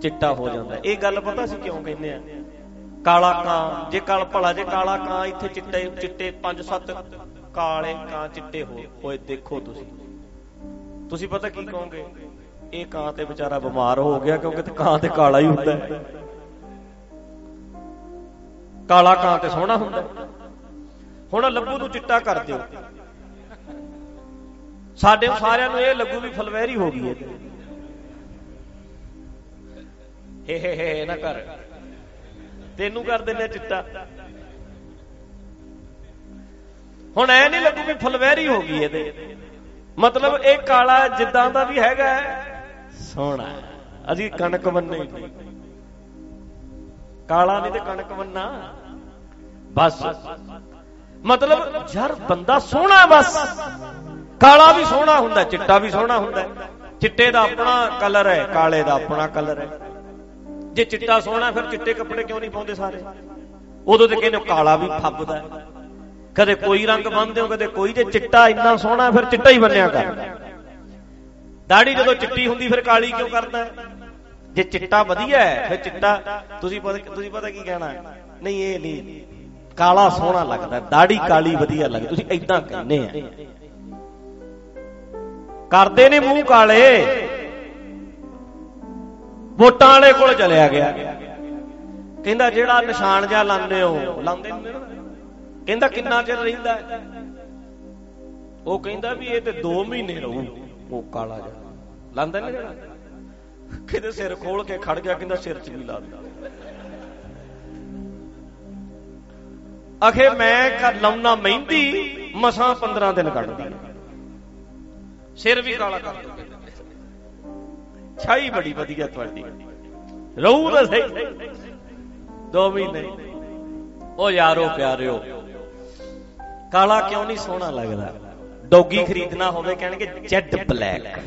ਚਿੱਟਾ ਹੋ ਜਾਂਦਾ। ਇਹ ਗੱਲ ਪਤਾ ਸੀ ਕਿਉਂ ਕਹਿੰਦੇ ਆ? ਕਾਲਾ ਕਾਂ, ਜੇ ਕਲ ਭਲਾ, ਜੇ ਕਾਲਾ ਕਾਂ ਇੱਥੇ ਚਿੱਟੇ ਚਿੱਟੇ 5-7 ਕਾਲੇ ਕਾਂ ਚਿੱਟੇ ਹੋ ਹੋਏ ਦੇਖੋ ਤੁਸੀਂ। ਤੁਸੀਂ ਪਤਾ ਕੀ ਕਹੋਗੇ? ਇਹ ਕਾਂ ਤੇ ਵਿਚਾਰਾ ਬਿਮਾਰ ਹੋ ਗਿਆ ਕਿਉਂਕਿ ਤੇ ਕਾਂ ਤੇ ਕਾਲਾ ਹੀ ਹੁੰਦਾ ਹੈ। ਕਾਲਾ ਕਾਂ ਤੇ ਸੋਹਣਾ ਹੁੰਦਾ ਹੁਣ ਲੱਭੂ ਨੂੰ ਚਿੱਟਾ ਕਰ ਦਿਓ। ਸਾਡੇ ਸਾਰਿਆਂ ਨੂੰ ਇਹ ਲੱਗੂ ਵੀ ਫਲਵੈਰੀ ਹੋ ਗਈ ਹੈ। ਹੇ ਹੇ ਹੇ ਨਾ ਕਰ। ਤੈਨੂੰ ਕਰ ਦਿੰਨੇ ਚਿੱਟਾ। ਹੁਣ ਐ ਨਹੀਂ ਲੱਗੂ ਵੀ ਫਲਵੈਰੀ ਹੋ ਗਈ ਇਹਦੇ। ਮਤਲਬ ਇਹ ਕਾਲਾ ਜਿੱਦਾਂ ਦਾ ਵੀ ਹੈਗਾ ਸੋਹਣਾ ਅਸੀਂ ਕਣਕ ਬੰਨੇ। ਕਾਲਾ ਨਹੀਂ ਤੇ ਕਣਕ ਬੰਨਾ। ਬਸ। ਮਤਲਬ ਯਾਰ ਬੰਦਾ ਸੋਹਣਾ ਬਸ। ਕਾਲਾ ਵੀ ਸੋਹਣਾ ਹੁੰਦਾ, ਚਿੱਟਾ ਵੀ ਸੋਹਣਾ ਹੁੰਦਾ। ਚਿੱਟੇ ਦਾ ਆਪਣਾ ਕਲਰ ਹੈ, ਕਾਲੇ ਦਾ ਆਪਣਾ ਕਲਰ ਹੈ। ਜੇ ਚਿੱਟਾ ਸੋਹਣਾ ਫਿਰ ਚਿੱਟੇ ਕੱਪੜੇ ਕਿਉਂ ਨਹੀਂ ਪਾਉਂਦੇ ਸਾਰੇ? ਉਦੋਂ ਤੇ ਕਹਿੰਦੇ ਕਾਲਾ ਵੀ ਫੱਬਦਾ ਕਦੇ ਕੋਈ ਰੰਗ ਬੰਨਦੇ ਹੋ, ਕਦੇ ਕੋਈ ਜੇ ਚਿੱਟਾ ਇੰਨਾ ਸੋਹਣਾ, ਫਿਰ ਚਿੱਟਾ ਹੀ ਬੰਨਿਆ ਕਰ। ਦਾੜੀ ਜਦੋਂ ਚਿੱਟੀ ਹੁੰਦੀ, ਫਿਰ ਕਾਲੀ ਕਿਉਂ ਕਰਦਾ? ਜੇ ਚਿੱਟਾ ਵਧੀਆ ਹੈ, ਫਿਰ ਚਿੱਟਾ, ਤੁਸੀਂ ਪਤਾ ਤੁਸੀਂ ਪਤਾ ਕੀ ਕਹਿਣਾ? ਨਹੀਂ, ਇਹ ਨਹੀਂ। ਕਾਲਾ ਸੋਹਣਾ ਲੱਗਦਾ, ਦਾੜੀ ਕਾਲੀ ਵਧੀਆ ਲੱਗਦੀ। ਤੁਸੀਂ ਐਦਾਂ ਕਹਿੰਦੇ ਆ। ਕਰਦੇ ਨੇ ਮੂੰਹ ਕਾਲੇ। ਵੋਟਾਂ ਵਾਲੇ ਕੋਲ ਚਲਿਆ ਗਿਆ। ਕਹਿੰਦਾ, ਜਿਹੜਾ ਨਿਸ਼ਾਨ ਜਾਂ ਲਾਉਂਦੇ ਹੋ, ਲਾਉਂਦੇ ਨੇ? ਕਹਿੰਦਾ ਕਿੰਨਾ ਚਿਰ ਰਹਿੰਦਾ ਉਹ ਕਹਿੰਦਾ ਵੀ ਇਹ ਤੇ 2 ਮਹੀਨੇ ਰਹੂ, ਉਹ ਕਾਲਾ ਜਿਹਾ। ਲਾਉਂਦਾ ਨੇ ਜਿਹੜਾ? ਕਿਤੇ ਸਿਰ ਖੋਲ ਕੇ ਖੜ ਗਿਆ, ਕਹਿੰਦਾ ਸਿਰ 'ਚ ਵੀ ਲਾ ਦੇ ਅਖੇ ਮੈਂ ਕਰ ਲਾਉਣਾ ਮਹਿੰਦੀ, ਮਸਾਂ 15 ਦਿਨ ਕੱਢਦੀ। ਸਿਰ ਵੀ ਕਾਲਾ ਕਰ ਦੋ ਛਾਈ ਬੜੀ ਵਧੀਆ ਤੁਹਾਡੀ। ਰਹੂ ਤਾਂ ਸਹੀ ਦੋ ਮਹੀਨੇ। ਉਹ ਯਾਰੋ ਪਿਆਰਿਓ ਕਾਲਾ ਕਿਉਂ ਨਹੀਂ ਸੋਹਣਾ ਲੱਗਦਾ? ਡੌਗੀ ਖਰੀਦਣਾ ਹੋਵੇ, ਕਹਿਣਗੇ ਜੈਡ ਬਲੈਕ।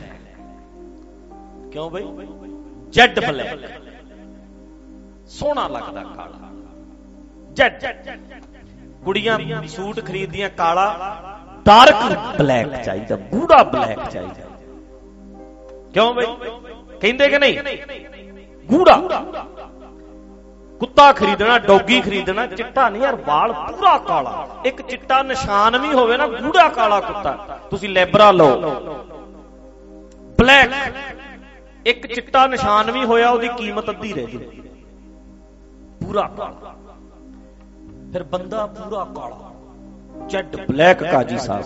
ਕਿਉਂ ਬਈ? Jet black. ਸੋਹਣਾ ਲੱਗਦਾ ਕਾਲਾ। ਜੈਡ। ਕੁੜੀਆਂ ਸੂਟ ਖਰੀਦਦੀਆਂ ਕਾਲਾ। ਡਾਰਕ ਬਲੈਕ ਚਾਹੀਦਾ, ਗੂੜਾ ਬਲੈਕ ਚਾਹੀਦਾ। ਕਿਉਂ ਬਈ? ਕਹਿੰਦੇ ਕਿ ਨਹੀਂ? ਗੂੜਾ। ਕੁੱਤਾ ਖਰੀਦਣਾ, ਡੌਗੀ ਖਰੀਦਣਾ, ਚਿੱਟਾ ਨਹੀਂ ਯਾਰ, ਵਾਲ ਪੂਰਾ ਕਾਲਾ। ਇੱਕ ਚਿੱਟਾ ਨਿਸ਼ਾਨ ਵੀ ਹੋਵੇ ਨਾ, ਗੂੜਾ ਕਾਲਾ ਕੁੱਤਾ। ਤੁਸੀਂ ਲੈਬਰਾ ਲਓ। ਬਲੈਕ। ਇੱਕ ਚਿੱਟਾ ਨਿਸ਼ਾਨ ਵੀ ਹੋਇਆ, ਉਹਦੀ ਕੀਮਤ ਅੱਧੀ ਰਹਿ ਜੂ ਪੂਰਾ ਕਾਲਾ। ਫਿਰ ਬੰਦਾ ਪੂਰਾ ਕਾਲਾ। ਜੈਡ ਬਲੈਕ ਕਾਜੀ ਸਾਹਿਬ।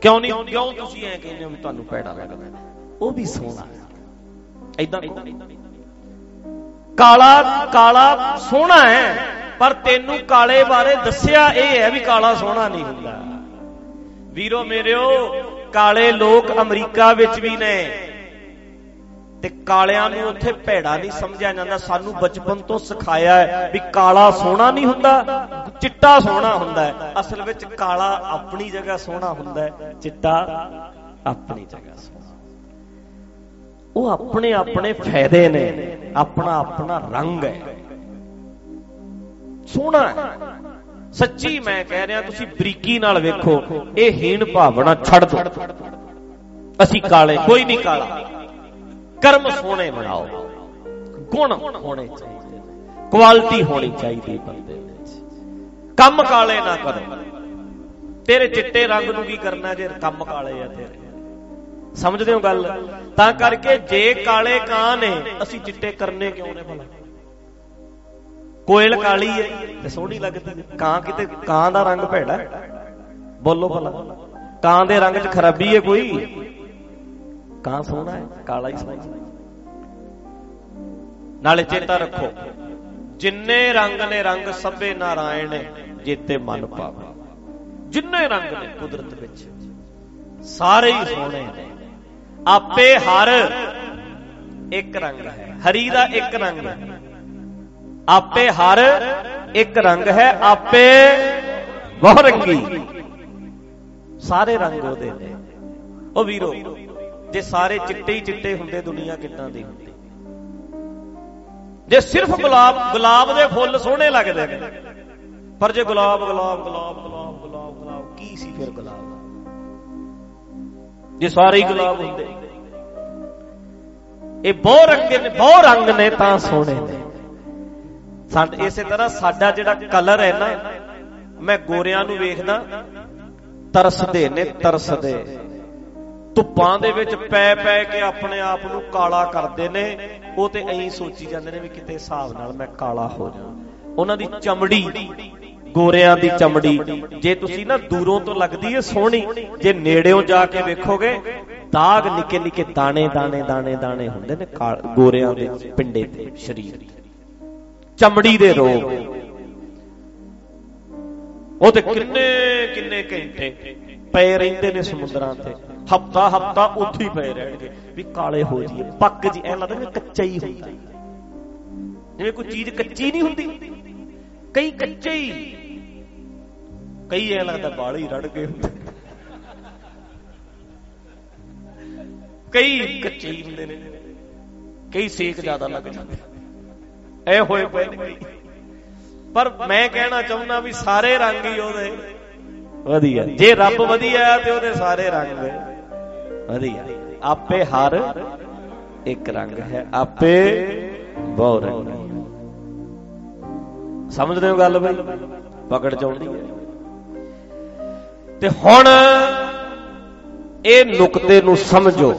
ਕਿਉਂ ਨਹੀਂ, ਕਿਉਂ ਤੁਸੀਂ ਐ ਕਹਿੰਦੇ ਹੋ ਵੀ ਤੁਹਾਨੂੰ ਪੈੜਾ ਲੱਗਦਾ? ਉਹ ਵੀ ਸੋਹਣਾ। ਐਦਾਂ ਕਾਲਾ ਕਾਲਾ ਸੋਹਣਾ ਹੈ, ਪਰ ਤੈਨੂੰ ਕਾਲੇ ਬਾਰੇ ਦੱਸਿਆ ਇਹ ਹੈ ਵੀ ਕਾਲਾ ਸੋਹਣਾ ਨਹੀਂ ਹੁੰਦਾ। ਵੀਰੋ ਮੇਰਿਓ, ਕਾਲੇ ਲੋਕ ਅਮਰੀਕਾ ਵਿੱਚ ਵੀ ਨੇ ਤੇ ਕਾਲਿਆਂ ਨੂੰ ਉੱਥੇ ਭੈੜਾ ਨਹੀਂ ਸਮਝਿਆ ਜਾਂਦਾ। ਸਾਨੂੰ ਬਚਪਨ ਤੋਂ ਸਿਖਾਇਆ ਹੈ ਵੀ ਕਾਲਾ ਸੋਹਣਾ ਨਹੀਂ ਹੁੰਦਾ, ਚਿੱਟਾ ਸੋਹਣਾ ਹੁੰਦਾ ਹੈ। ਅਸਲ ਵਿੱਚ ਕਾਲਾ ਆਪਣੀ ਜਗ੍ਹਾ ਸੋਹਣਾ ਹੁੰਦਾ ਹੈ, ਚਿੱਟਾ ਆਪਣੀ ਜਗ੍ਹਾ ਸੋਹਣਾ। ਉਹ ਆਪਣੇ ਆਪਣੇ ਫਾਇਦੇ ਨੇ, ਆਪਣਾ ਆਪਣਾ ਰੰਗ ਹੈ। ਸੋਹਣਾ ਹੈ। ਸੱਚੀ ਮੈਂ ਕਹਿ ਰਿਹਾ, ਤੁਸੀਂ ਬਰੀਕੀ ਨਾਲ ਵੇਖੋ, ਇਹ ਹੀਣ ਭਾਵਨਾ ਛੱਡ ਦਿਓ। ਅਸੀਂ ਕਾਲੇ, ਕੋਈ ਨਹੀਂ ਕਾਲਾ। ਕਰਮ ਸੋਹਣੇ ਬਣਾਓ। ਗੁਣ ਹੋਣੇ ਚਾਹੀਦੇ ਕੁਆਲਿਟੀ ਹੋਣੀ ਚਾਹੀਦੀ ਬੰਦੇ ਵਿੱਚ। ਕੰਮ ਕਾਲੇ ਨਾ ਕਰੋ। ਤੇਰੇ ਚਿੱਟੇ ਰੰਗ ਨੂੰ ਕੀ ਕਰਨਾ ਜੇ ਕੰਮ ਕਾਲੇ ਆ ਤੇਰੇ? ਸਮਝਦੇ ਹੋ ਗੱਲ? ਤਾਂ ਕਰਕੇ ਜੇ ਕਾਲੇ ਕਾਂ ਨੇ, ਅਸੀਂ ਚਿੱਟੇ ਕਰਨੇ ਕਿਉਂ ਨੇ ਭਲਾ? ਕੋਇਲ ਕਾਲੀ ਹੈ, ਤੇ ਸੋਹਣੀ ਲੱਗਦੀ ਹੈ। ਕਾਂ ਕਿਤੇ, ਕਾਂ ਦਾ ਰੰਗ ਭੈੜਾ ਬੋਲੋ ਭਲਾ। ਕਾਂ ਦੇ ਰੰਗ 'ਚ ਖਰਾਬੀ ਹੈ ਕੋਈ? ਕਾਂ ਸੋਹਣਾ ਹੈ, ਕਾਲਾ ਹੀ ਸੋਹਣਾ ਨਾਲੇ ਚੇਤਾ ਰੱਖੋ, ਜਿੰਨੇ ਰੰਗ ਨੇ, ਰੰਗ ਸਭੇ ਨਾਰਾਇਣ ਜੀਤੇ ਮਨ ਪਾਵੇ। ਜਿੰਨੇ ਰੰਗ ਨੇ ਕੁਦਰਤ ਵਿੱਚ, ਸਾਰੇ ਹੀ ਸੋਹਣੇ ਨੇ। ਆਪੇ ਹਰ ਇੱਕ ਰੰਗ ਹੈ। ਹਰੀ ਦਾ ਇੱਕ ਰੰਗ ਹੈ। ਆਪੇ ਹਰ ਇੱਕ ਰੰਗ ਹੈ। ਆਪੇ ਬਹੁ ਰੰਗੀ ਸਾਰੇ ਰੰਗ ਉਹਦੇ ਨੇ। ਉਹ ਵੀਰੋ, ਜੇ ਸਾਰੇ ਚਿੱਟੇ ਹੀ ਚਿੱਟੇ ਹੁੰਦੇ, ਦੁਨੀਆ ਕਿੱਦਾਂ ਦੀ ਹੁੰਦੀ? ਜੇ ਸਿਰਫ ਗੁਲਾਬ ਗੁਲਾਬ ਦੇ ਫੁੱਲ ਸੋਹਣੇ ਲੱਗਦੇ ਨੇ, ਪਰ ਜੇ ਗੁਲਾਬ ਗੁਲਾਬ ਗੁਲਾਬ ਗੁਲਾਬ ਗੁਲਾਬ ਗੁਲਾਬ, ਕੀ ਸੀ ਫਿਰ ਗੁਲਾਬ? ਜੇ ਸਾਰੇ ਹੀ ਗੁਲਾਬ ਹੁੰਦੇ। ਇਹ ਬਹੁ ਰੰਗ ਨੇ, ਬਹੁ ਰੰਗ ਨੇ ਤਾਂ ਸੋਹਣੇ ਨੇ। ਸਾਡੇ ਇਸੇ ਤਰ੍ਹਾਂ ਸਾਡਾ ਜਿਹੜਾ ਕਲਰ ਹੈ ਨਾ, ਮੈਂ ਗੋਰਿਆਂ ਨੂੰ ਵੇਖਦਾ, ਤਰਸਦੇ ਨੇ, ਤਰਸਦੇ। ਧੁੱਪਾਂ ਦੇ ਵਿੱਚ ਪੈ ਪੈ ਕੇ ਆਪਣੇ ਆਪ ਨੂੰ ਕਾਲਾ ਕਰਦੇ ਨੇ, ਉਹ ਤੇ ਐਂ ਸੋਚੀ ਜਾਂਦੇ ਨੇ ਵੀ ਕਿਤੇ ਹਿਸਾਬ ਨਾਲ ਮੈਂ ਕਾਲਾ ਹੋ ਜਾ ਉਹਨਾਂ ਦੀ ਚਮੜੀ ਗੋਰਿਆਂ ਦੀ ਚਮੜੀ। ਜੇ ਤੁਸੀਂ ਨਾ ਦੂਰੋਂ ਤੋਂ ਲੱਗਦੀ ਏ ਸੋਹਣੀ, ਜੇ ਨੇੜਿਓਂ ਜਾ ਕੇ ਵੇਖੋਗੇ, ਦਾਗ ਨਿੱਕੇ ਨਿੱਕੇ ਦਾਣੇ ਦਾਣੇ ਦਾਣੇ ਦਾਣੇ ਹੁੰਦੇ ਨੇ ਗੋਰਿਆਂ ਦੇ ਪਿੰਡੇ ਤੇ, ਸਰੀਰ ਚਮੜੀ ਦੇ ਰੋਗ। ਉਹ ਤੇ ਕਿੰਨੇ ਕਿੰਨੇ ਘੰਟੇ ਪਏ ਰਹਿੰਦੇ ਨੇ ਸਮੁੰਦਰਾਂ ਤੇ। ਹਫਤਾ ਹਫਤਾ ਉੱਥੇ ਹੀ ਪਏ ਰਹਿਣਗੇ। ਵੀ ਕਾਲੇ ਹੋ ਜੀਏ ਪੱਕ ਜੀ ਐ ਲੱਗਦਾ ਜਿਵੇਂ ਕੱਚਾ ਹੀ ਹੁੰਦਾ। ਜਿਵੇਂ ਕੋਈ ਚੀਜ਼ ਕੱਚੀ ਨਹੀਂ ਹੁੰਦੀ। ਕਈ ਕੱਚੇ ਹੀ ਕਈ ਐ ਲੱਗਦਾ ਬਾਲ ਹੀ ਰੜ ਗਏ ਹੁੰਦੇ। ਕਈ ਕੱਚੇ ਹੀ ਹੁੰਦੇ ਨੇ। ਕਈ ਸੇਕ ਜ਼ਿਆਦਾ ਲੱਗ ਜਾਂਦੇ। ਐ ਹੋਏ ਪਏ ਨੇ ਕਈ। ਪਰ ਮੈਂ ਕਹਿਣਾ ਚਾਹੁੰਦਾ ਵੀ ਸਾਰੇ ਰੰਗ ਹੀ ਉਹਦੇ। ਵਧੀਆ। ਜੇ ਰੱਬ ਵਧੀਆ ਤੇ ਉਹਦੇ ਸਾਰੇ ਰੰਗ ਵਧੀਆ। ਆਪੇ ਹਰ ਇੱਕ ਰੰਗ ਹੈ। ਆਪੇ ਬਹੁ ਰੰਗ ਸਮਝਦੇ ਹੋ ਗੱਲ ਬਈ? ਪਕੜ ਚਾਉਂਦੀ ਹੈ। ਤੇ ਹੁਣ ਇਹ ਨੁਕਤੇ ਨੂੰ ਸਮਝੋ,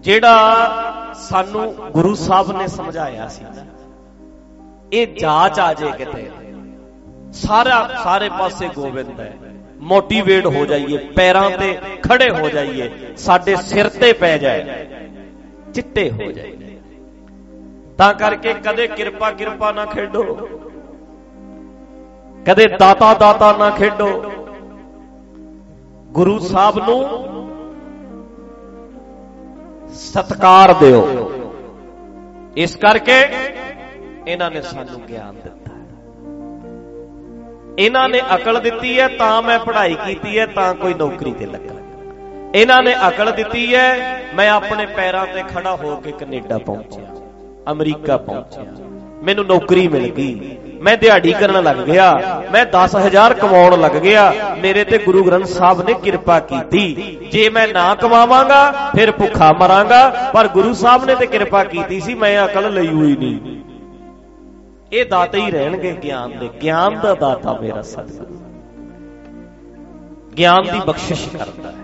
ਜਿਹੜਾ ਸਾਨੂੰ ਗੁਰੂ ਸਾਹਿਬ ਨੇ ਸਮਝਾਇਆ ਸੀ। ਇਹ ਜਾਚ ਆ ਜੇ ਕਿਤੇ, ਸਾਰਾ ਸਾਰੇ ਪਾਸੇ ਗੋਬਿੰਦ ਹੈ। ਮੋਟੀਵੇਟ ਹੋ ਜਾਈਏ, ਪੈਰਾਂ ਤੇ ਖੜੇ ਹੋ ਜਾਈਏ, ਸਾਡੇ ਸਿਰ ਤੇ ਪੈ ਜਾਏ, ਚਿੱਟੇ ਹੋ ਜਾਈਏ। ਤਾਂ ਕਰਕੇ ਕਦੇ ਕਿਰਪਾ ਕਿਰਪਾ ਨਾ ਖੇਡੋ। ਕਦੇ ਦਾਤਾ ਦਾਤਾ ਨਾ ਖੇਡੋ। ਗੁਰੂ ਸਾਹਿਬ ਨੂੰ ਸਤਕਾਰ ਦਿਓ। ਇਸ ਕਰਕੇ ਇਹਨਾਂ ਨੇ ਸਾਨੂੰ ਗਿਆਨ ਦਿੱਤਾ। ਇਹਨਾਂ ਨੇ ਅਕਲ ਦਿੱਤੀ ਹੈ, ਤਾਂ ਮੈਂ ਪੜ੍ਹਾਈ ਕੀਤੀ ਹੈ, ਤਾਂ ਕੋਈ ਨੌਕਰੀ ਤੇ ਲੱਗਾ। ਇਹਨਾਂ ਨੇ ਅਕਲ ਦਿੱਤੀ ਹੈ, ਮੈਂ ਆਪਣੇ ਪੈਰਾਂ ਤੇ ਖੜਾ ਹੋ ਕੇ ਕੈਨੇਡਾ ਪਹੁੰਚਿਆ। ਅਮਰੀਕਾ ਪਹੁੰਚਿਆ। ਮੈਨੂੰ ਨੌਕਰੀ ਮਿਲ ਗਈ। ਮੈਂ ਦਿਹਾੜੀ ਕਰਨ ਲੱਗ ਗਿਆ। ਮੈਂ 10000 ਕਮਾਉਣ ਲੱਗ ਗਿਆ। ਮੇਰੇ ਤੇ ਗੁਰੂ ਗ੍ਰੰਥ ਸਾਹਿਬ ਨੇ ਕਿਰਪਾ ਕੀਤੀ। ਜੇ ਮੈਂ ਨਾ ਕਮਾਵਾਂਗਾ, ਫਿਰ ਭੁੱਖਾ ਮਰਾਂਗਾ। ਪਰ ਗੁਰੂ ਸਾਹਿਬ ਨੇ ਤੇ ਕਿਰਪਾ ਕੀਤੀ ਸੀ, ਮੈਂ ਅਕਲ ਲਈ ਹੋਈ ਨਹੀਂ। ਇਹ ਦਾਤੇ ਹੀ ਰਹਿਣਗੇ, ਗਿਆਨ ਦੇ। ਗਿਆਨ ਦਾ ਦਾਤਾ ਮੇਰਾ ਸਤਿਗੁਰੂ। ਗਿਆਨ ਦੀ ਬਖਸ਼ਿਸ਼ ਕਰਦਾ ਹੈ।